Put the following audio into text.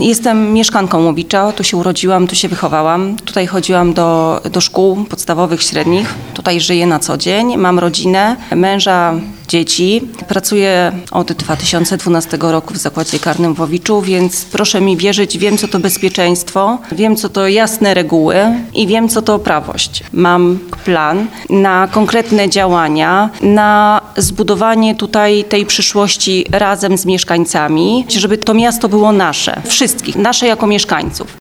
Jestem mieszkanką Łowicza, tu się urodziłam, tu się wychowałam. Tutaj chodziłam do, do szkół podstawowych, średnich. Tutaj żyję na co dzień. Mam rodzinę, męża, dzieci. Pracuję od 2012 roku w zakładzie karnym w Łowiczu, więc proszę mi wierzyć, wiem co to bezpieczeństwo, wiem co to jasne reguły i wiem co to prawość. Mam plan na konkretne działania, na zbudowanie tutaj tej przyszłości razem z mieszkańcami, żeby to miasto było nasze, wszystkich, nasze jako mieszkańców.